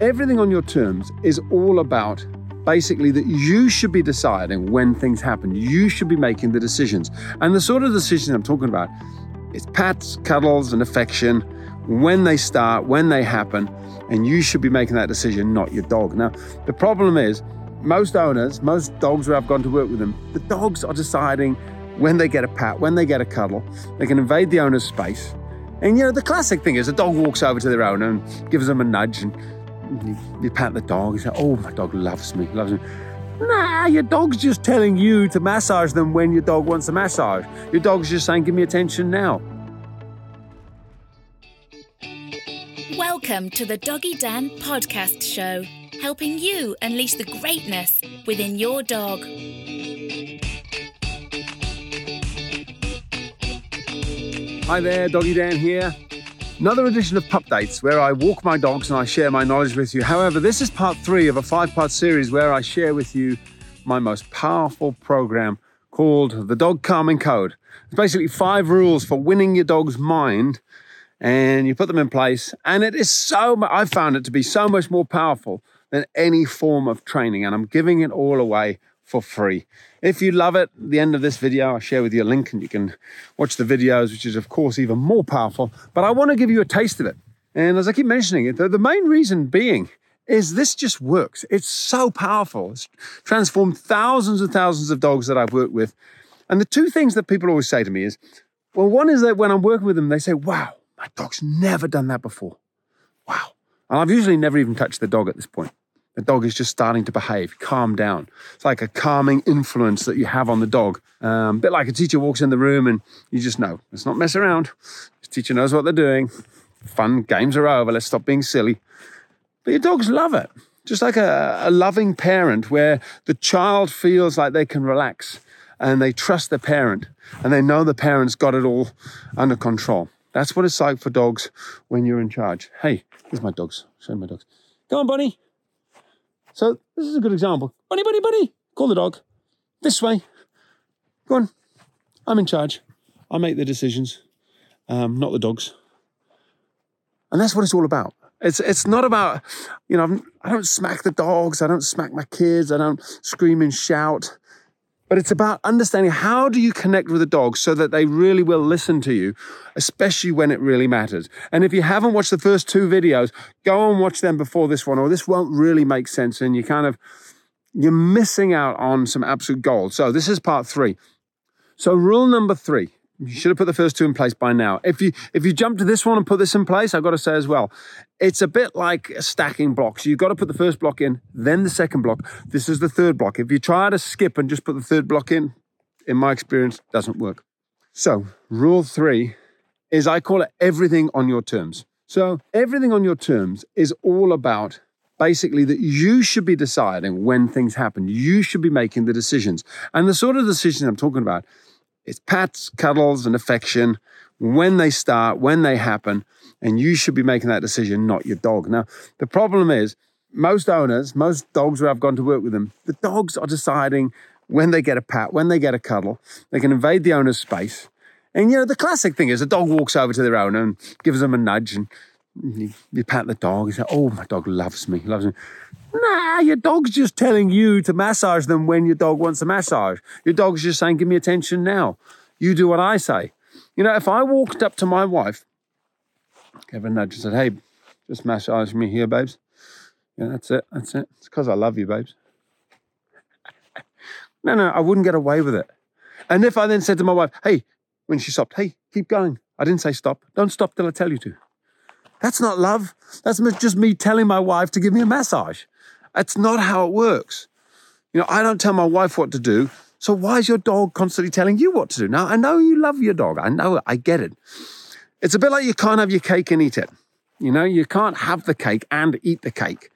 everything on your terms is all about basically that you should be deciding when things happen. You should be making the decisions. And the sort of decisions I'm talking about is pats, cuddles, and affection, when they start, when they happen, and you should be making that decision, not your dog. Now, the problem is, most owners, most dogs where I've gone to work with them, the dogs are deciding when they get a pat, when they get a cuddle, they can invade the owner's space. And you know, the classic thing is a dog walks over to their owner and gives them a nudge and you, you pat the dog. You say, Oh, my dog loves me, loves me. Nah, your dog's just telling you to massage them when your dog wants a massage. Your dog's just saying, Give me attention now. Welcome to the Doggy Dan podcast show, helping you unleash the greatness within your dog. Hi there, Doggy Dan here. Another edition of Pup Dates where I walk my dogs and I share my knowledge with you. However, this is part three of a five part series where I share with you my most powerful program called the Dog Calming Code. It's basically five rules for winning your dog's mind and you put them in place. And it is so, I found it to be so much more powerful than any form of training. And I'm giving it all away for free. If you love it, the end of this video, I'll share with you a link and you can watch the videos, which is, of course, even more powerful. But I want to give you a taste of it. And as I keep mentioning it, the main reason being is this just works. It's so powerful. It's transformed thousands and thousands of dogs that I've worked with. And the two things that people always say to me is, well, one is that when I'm working with them, they say, wow, my dog's never done that before. Wow. And I've usually never even touched the dog at this point. The dog is just starting to behave, calm down. It's like a calming influence that you have on the dog. Um, a bit like a teacher walks in the room and you just know, let's not mess around. This teacher knows what they're doing. Fun games are over. Let's stop being silly. But your dogs love it. Just like a, a loving parent where the child feels like they can relax and they trust the parent and they know the parent's got it all under control. That's what it's like for dogs when you're in charge. Hey, here's my dogs. Show my dogs. Come on, Bunny. So this is a good example. Buddy, buddy, buddy, Call the dog. This way. Go on. I'm in charge. I make the decisions, um, not the dogs. And that's what it's all about. It's it's not about, you know, I don't smack the dogs. I don't smack my kids. I don't scream and shout. But it's about understanding how do you connect with a dog so that they really will listen to you, especially when it really matters. And if you haven't watched the first two videos, go and watch them before this one, or this won't really make sense. And you kind of, you're missing out on some absolute gold. So this is part three. So rule number three you should have put the first two in place by now. If you if you jump to this one and put this in place, I've got to say as well, it's a bit like stacking blocks. You've got to put the first block in, then the second block. This is the third block. If you try to skip and just put the third block in, in my experience, doesn't work. So rule three is I call it everything on your terms. So everything on your terms is all about basically that you should be deciding when things happen. You should be making the decisions. And the sort of decisions I'm talking about it's pats, cuddles, and affection when they start, when they happen, and you should be making that decision, not your dog. Now, the problem is, most owners, most dogs where I've gone to work with them, the dogs are deciding when they get a pat, when they get a cuddle, they can invade the owner's space. And you know, the classic thing is a dog walks over to their owner and gives them a nudge and you, you pat the dog. You say, Oh, my dog loves me, loves me. Nah, your dog's just telling you to massage them when your dog wants a massage. Your dog's just saying, Give me attention now. You do what I say. You know, if I walked up to my wife, gave her a nudge and said, Hey, just massage me here, babes. Yeah, that's it. That's it. It's because I love you, babes. no, no, I wouldn't get away with it. And if I then said to my wife, Hey, when she stopped, Hey, keep going. I didn't say stop. Don't stop till I tell you to. That's not love. That's just me telling my wife to give me a massage. That's not how it works. You know, I don't tell my wife what to do. So why is your dog constantly telling you what to do? Now, I know you love your dog. I know it. I get it. It's a bit like you can't have your cake and eat it. You know, you can't have the cake and eat the cake.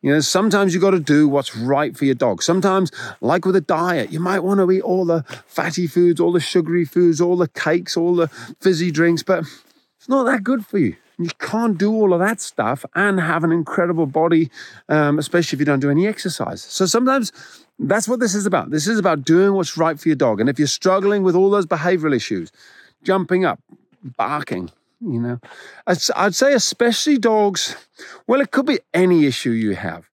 You know, sometimes you got to do what's right for your dog. Sometimes, like with a diet, you might want to eat all the fatty foods, all the sugary foods, all the cakes, all the fizzy drinks, but it's not that good for you. You can't do all of that stuff and have an incredible body, um, especially if you don't do any exercise. So sometimes that's what this is about. This is about doing what's right for your dog. And if you're struggling with all those behavioral issues, jumping up, barking, you know. I'd, I'd say, especially dogs, well, it could be any issue you have.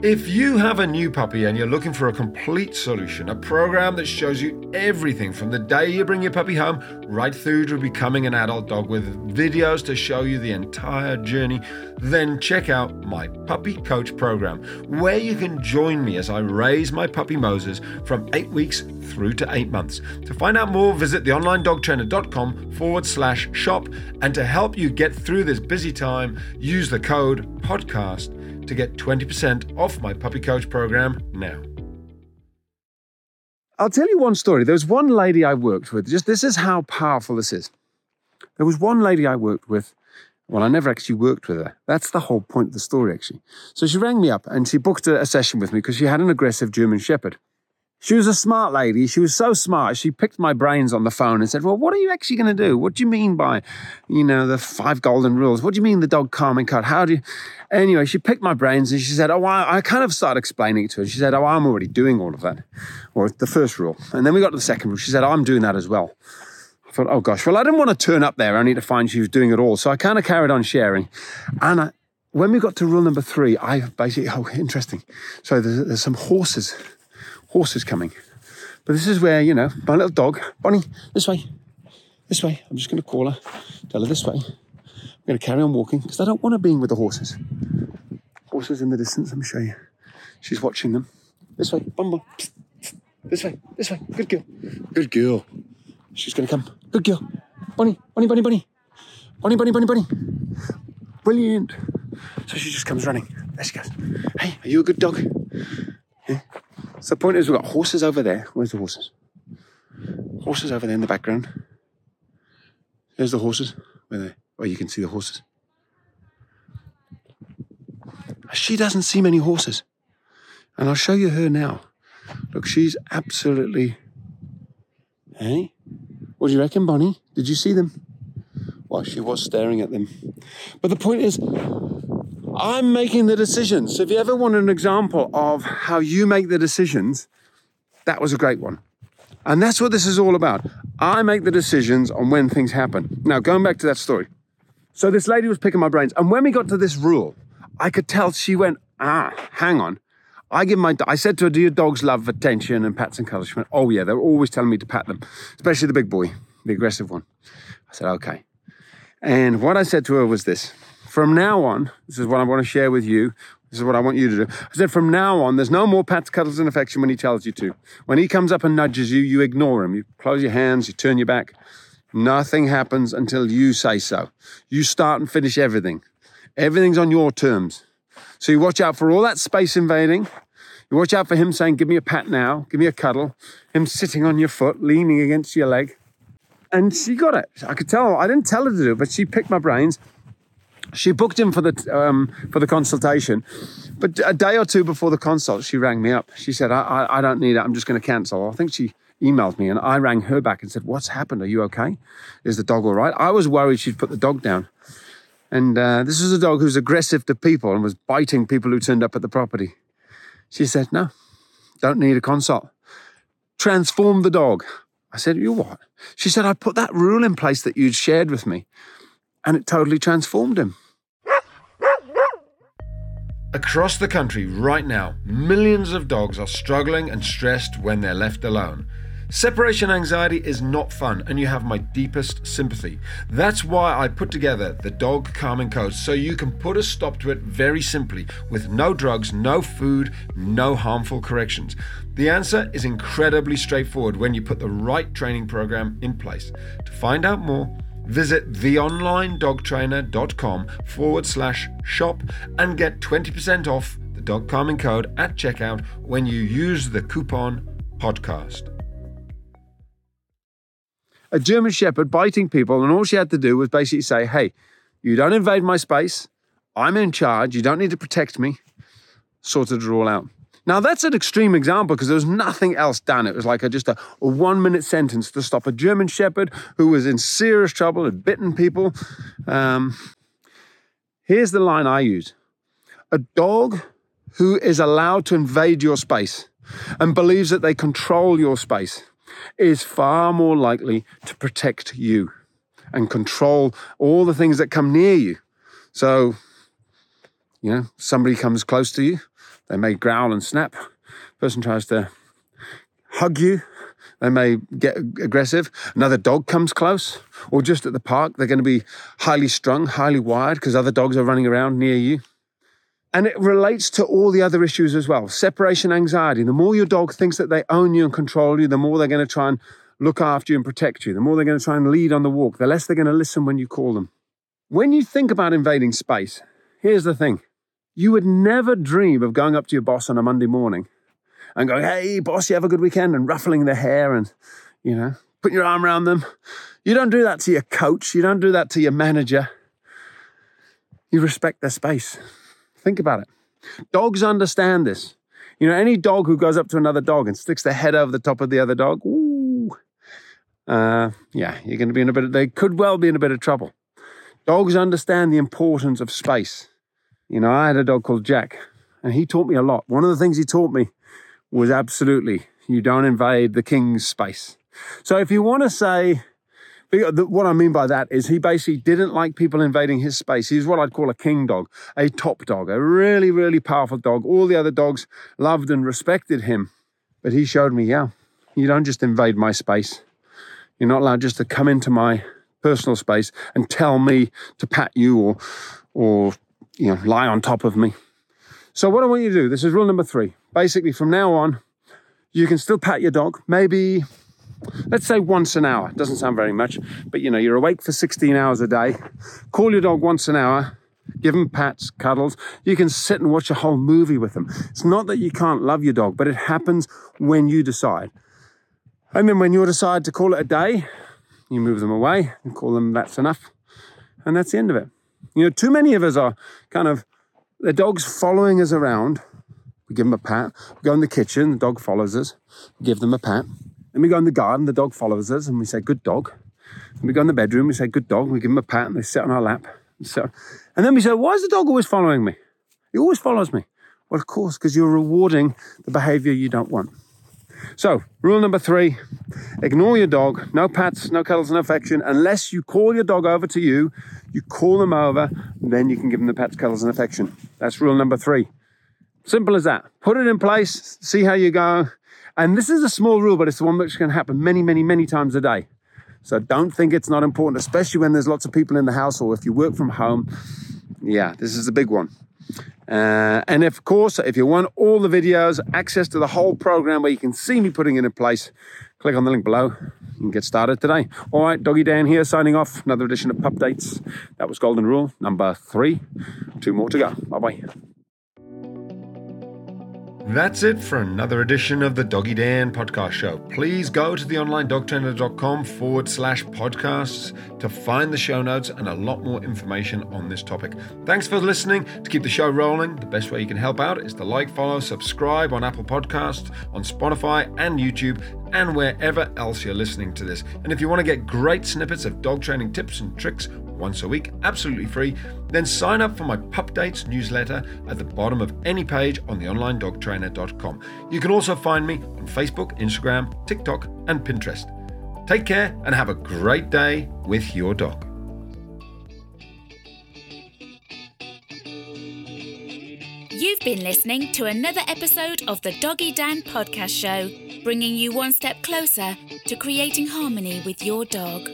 If you have a new puppy and you're looking for a complete solution, a program that shows you everything from the day you bring your puppy home right through to becoming an adult dog with videos to show you the entire journey, then check out my Puppy Coach program, where you can join me as I raise my puppy Moses from eight weeks through to eight months. To find out more, visit theonlinedogtrainer.com forward slash shop. And to help you get through this busy time, use the code podcast to get 20% off my Puppy Coach program now. I'll tell you one story. There was one lady I worked with. Just this is how powerful this is. There was one lady I worked with. Well, I never actually worked with her. That's the whole point of the story, actually. So she rang me up and she booked a, a session with me because she had an aggressive German Shepherd. She was a smart lady. She was so smart. She picked my brains on the phone and said, Well, what are you actually going to do? What do you mean by, you know, the five golden rules? What do you mean the dog calming code? How do you. Anyway, she picked my brains and she said, Oh, I, I kind of started explaining it to her. She said, Oh, I'm already doing all of that. Or the first rule. And then we got to the second rule. She said, I'm doing that as well. I thought, Oh gosh, well, I didn't want to turn up there only to find she was doing it all. So I kind of carried on sharing. And I, when we got to rule number three, I basically, oh, interesting. So there's, there's some horses horses coming. But this is where, you know, my little dog, Bonnie, this way, this way. I'm just going to call her, tell her this way. I'm going to carry on walking because I don't want her being with the horses. Horses in the distance, let me show you. She's watching them. This way, Bumble. This way, this way. Good girl. Good girl. She's going to come. Good girl. Bonnie, Bonnie, Bonnie, Bonnie. Bonnie, Bonnie, Bonnie, Bonnie. Brilliant. So she just comes running. There she goes. Hey, are you a good dog? So the point is, we've got horses over there. Where's the horses? Horses over there in the background. There's the horses. Where they? Oh, you can see the horses. She doesn't see many horses. And I'll show you her now. Look, she's absolutely. Hey? What do you reckon, Bonnie? Did you see them? Well, she was staring at them. But the point is, I'm making the decisions. So if you ever want an example of how you make the decisions, that was a great one. And that's what this is all about. I make the decisions on when things happen. Now, going back to that story. So this lady was picking my brains. And when we got to this rule, I could tell she went, ah, hang on. I give my, I said to her, do your dogs love attention and pats and cuddles? She went, oh yeah, they're always telling me to pat them, especially the big boy, the aggressive one. I said, okay. And what I said to her was this from now on, this is what I want to share with you. This is what I want you to do. I said, from now on, there's no more pats, cuddles, and affection when he tells you to. When he comes up and nudges you, you ignore him. You close your hands, you turn your back. Nothing happens until you say so. You start and finish everything. Everything's on your terms. So you watch out for all that space invading. You watch out for him saying, Give me a pat now, give me a cuddle. Him sitting on your foot, leaning against your leg. And she got it. I could tell, I didn't tell her to do it, but she picked my brains she booked him for the um, for the consultation, but a day or two before the consult, she rang me up. She said, "I, I, I don't need it. I'm just going to cancel." I think she emailed me, and I rang her back and said, "What's happened? Are you okay? Is the dog all right?" I was worried she'd put the dog down, and uh, this is a dog who's aggressive to people and was biting people who turned up at the property. She said, "No, don't need a consult. Transform the dog." I said, "You what?" She said, "I put that rule in place that you'd shared with me." And it totally transformed him. Across the country right now, millions of dogs are struggling and stressed when they're left alone. Separation anxiety is not fun, and you have my deepest sympathy. That's why I put together the Dog Calming Code so you can put a stop to it very simply with no drugs, no food, no harmful corrections. The answer is incredibly straightforward when you put the right training program in place. To find out more, Visit theonlinedogtrainer.com forward slash shop and get 20% off the dog calming code at checkout when you use the coupon podcast. A German Shepherd biting people, and all she had to do was basically say, Hey, you don't invade my space. I'm in charge. You don't need to protect me. Sorted it all out. Now, that's an extreme example because there was nothing else done. It was like a, just a, a one minute sentence to stop a German Shepherd who was in serious trouble, had bitten people. Um, here's the line I use A dog who is allowed to invade your space and believes that they control your space is far more likely to protect you and control all the things that come near you. So, you know, somebody comes close to you, they may growl and snap. Person tries to hug you, they may get aggressive. Another dog comes close, or just at the park, they're going to be highly strung, highly wired because other dogs are running around near you. And it relates to all the other issues as well. Separation anxiety. The more your dog thinks that they own you and control you, the more they're going to try and look after you and protect you. The more they're going to try and lead on the walk, the less they're going to listen when you call them. When you think about invading space, here's the thing you would never dream of going up to your boss on a Monday morning and going, hey, boss, you have a good weekend, and ruffling their hair and, you know, putting your arm around them. You don't do that to your coach. You don't do that to your manager. You respect their space. Think about it. Dogs understand this. You know, any dog who goes up to another dog and sticks their head over the top of the other dog, ooh, uh, yeah, you're going to be in a bit. Of, they could well be in a bit of trouble. Dogs understand the importance of space. You know, I had a dog called Jack, and he taught me a lot. One of the things he taught me was absolutely you don't invade the king's space. So if you want to say what I mean by that is he basically didn't like people invading his space. He's what I'd call a king dog, a top dog, a really, really powerful dog. All the other dogs loved and respected him. But he showed me, yeah, you don't just invade my space. You're not allowed just to come into my personal space and tell me to pat you or, or you know, lie on top of me. So what I want you to do, this is rule number three. Basically, from now on, you can still pat your dog, maybe let's say once an hour. Doesn't sound very much, but you know, you're awake for 16 hours a day. Call your dog once an hour, give him pats, cuddles. You can sit and watch a whole movie with them. It's not that you can't love your dog, but it happens when you decide. And then when you decide to call it a day, you move them away and call them that's enough. And that's the end of it. You know, too many of us are kind of the dog's following us around. We give them a pat. We go in the kitchen, the dog follows us. We give them a pat. Then we go in the garden, the dog follows us, and we say, Good dog. And we go in the bedroom, we say, Good dog. We give them a pat, and they sit on our lap. And, so, and then we say, Why is the dog always following me? He always follows me. Well, of course, because you're rewarding the behavior you don't want. So, rule number three ignore your dog. No pats, no cuddles, no affection. Unless you call your dog over to you, you call them over, then you can give them the pats, cuddles, and affection. That's rule number three. Simple as that. Put it in place, see how you go. And this is a small rule, but it's the one which can happen many, many, many times a day. So don't think it's not important, especially when there's lots of people in the house or if you work from home. Yeah, this is a big one. Uh, and of course, if you want all the videos, access to the whole program where you can see me putting it in place, click on the link below and get started today. All right, Doggy Dan here signing off. Another edition of Pup Dates. That was Golden Rule number three. Two more to go. Bye bye. That's it for another edition of the Doggy Dan podcast show. Please go to theonlinedogtrainer.com forward slash podcasts to find the show notes and a lot more information on this topic. Thanks for listening. To keep the show rolling, the best way you can help out is to like, follow, subscribe on Apple Podcasts, on Spotify and YouTube, and wherever else you're listening to this. And if you want to get great snippets of dog training tips and tricks once a week, absolutely free, then sign up for my Pup Dates newsletter at the bottom of any page on theonlinedogtrainer.com. You can also find me on Facebook, Instagram, TikTok, and Pinterest. Take care and have a great day with your dog. You've been listening to another episode of the Doggy Dan podcast show, bringing you one step closer to creating harmony with your dog.